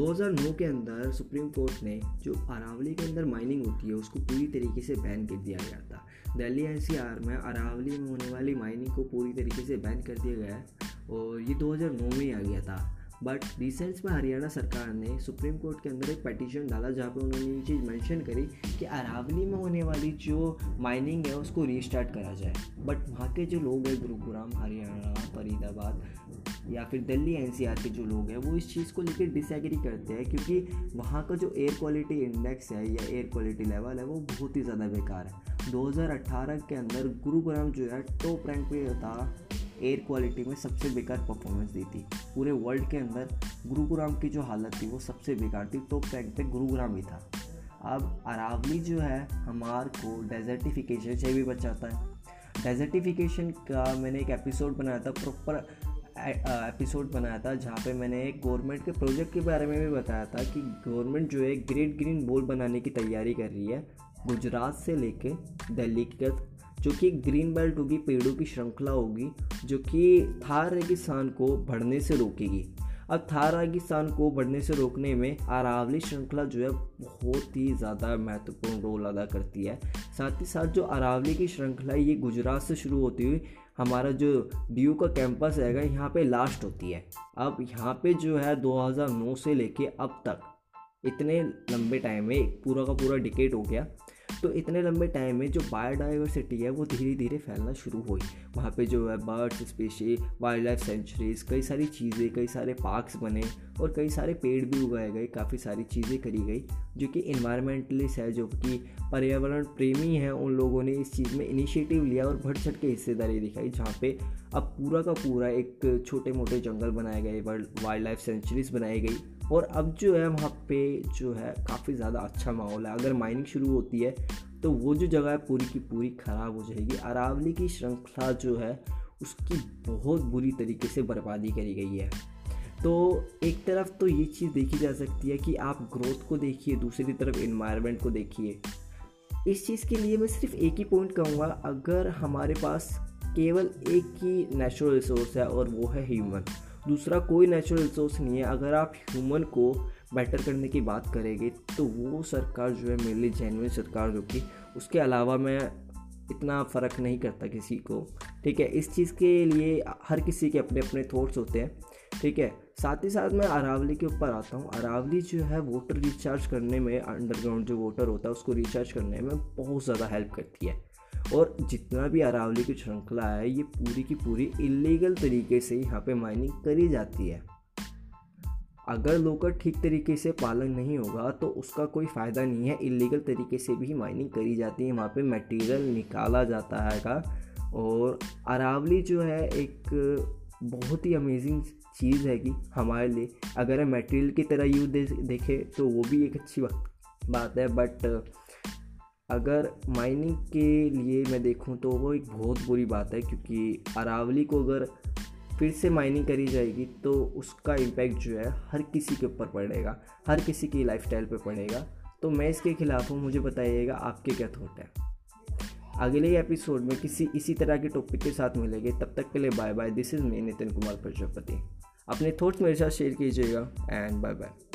2009 के अंदर supreme court ने जो अरावली के अंदर माइनिंग होती है, उसको पूरी तरीके से बैन कर दिया गया था। दिल्ली एनसीआर में अरावली में होने वाली माइनिंग को पूरी तरीके से बैन कर दिया गया है और ये 2009 में आ गया था। बट रिसेंट्स में हरियाणा सरकार ने सुप्रीम कोर्ट के अंदर एक पटिशन डाला, जहाँ पे उन्होंने ये चीज़ मेंशन करी कि अरावली में होने वाली जो माइनिंग है, उसको रीस्टार्ट करा जाए। बट वहाँ के जो लोग हैं, गुरुग्राम, हरियाणा, फरीदाबाद या फिर दिल्ली एनसीआर के जो लोग हैं, वो इस चीज़ को लेकर डिसएग्री करते हैं क्योंकि वहाँ का जो एयर क्वालिटी इंडेक्स है या एयर क्वालिटी लेवल है, वो बहुत ही ज़्यादा बेकार है। 2018 के अंदर गुरुग्राम जो है टॉप रैंक पे था एयर क्वालिटी में सबसे बेकार परफॉर्मेंस दी थी। पूरे वर्ल्ड के अंदर गुरुग्राम की जो हालत थी वो सबसे बेकार थी टॉप रैंक पे गुरुग्राम ही था। अब अरावली जो है, हमार को डेजर्टिफिकेशन से भी बचाता है। डेजर्टिफिकेशन का मैंने एक एपिसोड बनाया था प्रॉपर एपिसोड बनाया था, जहाँ पे मैंने एक गवर्नमेंट के प्रोजेक्ट के बारे में भी बताया था कि गवर्नमेंट जो है ग्रेट ग्रीन बोल बनाने की तैयारी कर रही है। गुजरात से लेके दिल्ली तक जो कि एक ग्रीन बेल्ट होगी, पेड़ों की श्रृंखला होगी, जो कि थार रेगिस्तान को बढ़ने से रोकेगी। अब थार रेगिस्तान को बढ़ने से रोकने में अरावली श्रृंखला जो है बहुत ही ज़्यादा महत्वपूर्ण रोल अदा करती है। साथ ही साथ जो अरावली की श्रृंखला ये गुजरात से शुरू होती हुई हमारा जो डी का कैंपस रहेगा, यहाँ पे लास्ट होती है। अब यहाँ पे जो है 2009 से लेके अब तक इतने लंबे टाइम में पूरा का पूरा डिकेट हो गया। तो इतने लंबे टाइम में जो बायोडाइवर्सिटी है, वो धीरे धीरे फैलना शुरू हुई वहाँ पे जो है birds species wildlife sanctuaries कई सारी चीज़ें, कई सारे पार्क्स बने। और कई सारे पेड़ भी उगाए गए, काफ़ी सारी चीज़ें करी गई, जो कि इन्वायरमेंटलिस्ट है, जो कि पर्यावरण प्रेमी हैं, उन लोगों ने इस चीज़ में इनिशिएटिव लिया और बढ़ चढ़ के हिस्सेदारी दिखाई, जहाँ पे अब पूरा का पूरा एक छोटे मोटे जंगल बनाए गए वाइल्ड लाइफ सेंचुरीज बनाई गई और अब जो है वहाँ पे जो है काफ़ी ज़्यादा अच्छा माहौल है। अगर माइनिंग शुरू होती है तो वो जो जगह है पूरी की पूरी ख़राब हो जाएगी। अरावली की श्रृंखला जो है, उसकी बहुत बुरी तरीके से बर्बादी करी गई है। तो एक तरफ़ तो ये चीज़ देखी जा सकती है कि आप ग्रोथ को देखिए, दूसरी तरफ़ इन्वायरमेंट को देखिए। इस चीज़ के लिए मैं सिर्फ़ एक ही पॉइंट कहूँगा, अगर हमारे पास केवल एक ही नेचुरल रिसोर्स है और वो है ह्यूमन दूसरा कोई नेचुरल रिसोर्स नहीं है, अगर आप ह्यूमन को बेटर करने की बात करेंगे तो वो सरकार जो है, मेरे लिए जेनविन सरकार जो कि उसके अलावा मैं इतना फ़र्क नहीं करता किसी को। ठीक है, इस चीज़ के लिए हर किसी के अपने अपने थॉट्स होते हैं। ठीक है? साथ ही साथ मैं अरावली के ऊपर आता हूँ। अरावली जो है वाटर रिचार्ज करने में अंडरग्राउंड जो वाटर होता है, उसको रिचार्ज करने में बहुत ज़्यादा हेल्प करती है। और जितना भी अरावली की श्रृंखला है, ये पूरी की पूरी इलीगल तरीके से यहाँ पे माइनिंग करी जाती है। अगर लोगों ठीक तरीके से पालन नहीं होगा तो उसका कोई फ़ायदा नहीं है। इलीगल तरीके से भी माइनिंग करी जाती है। वहाँ पे मटेरियल निकाला जाता है का और अरावली जो है एक बहुत ही अमेजिंग चीज़ है कि हमारे लिए। अगर हम मटेरियल की तरह यूज़ दे, देखें तो वो भी एक अच्छी बात है। बट अगर माइनिंग के लिए मैं देखूँ तो वो एक बहुत बुरी बात है क्योंकि अरावली को अगर फिर से माइनिंग करी जाएगी तो उसका इम्पैक्ट जो है हर किसी के ऊपर पड़ेगा। हर किसी की लाइफ स्टाइल पर पड़ेगा। तो मैं इसके खिलाफ हूँ। मुझे बताइएगा आपके क्या थॉट है? अगले एपिसोड में किसी इसी तरह के टॉपिक के साथ मिलेंगे। तब तक के लिए bye bye this is me Nitin Kumar, Prajapati. अपने थॉट्स मेरे साथ शेयर कीजिएगा एंड बाय बाय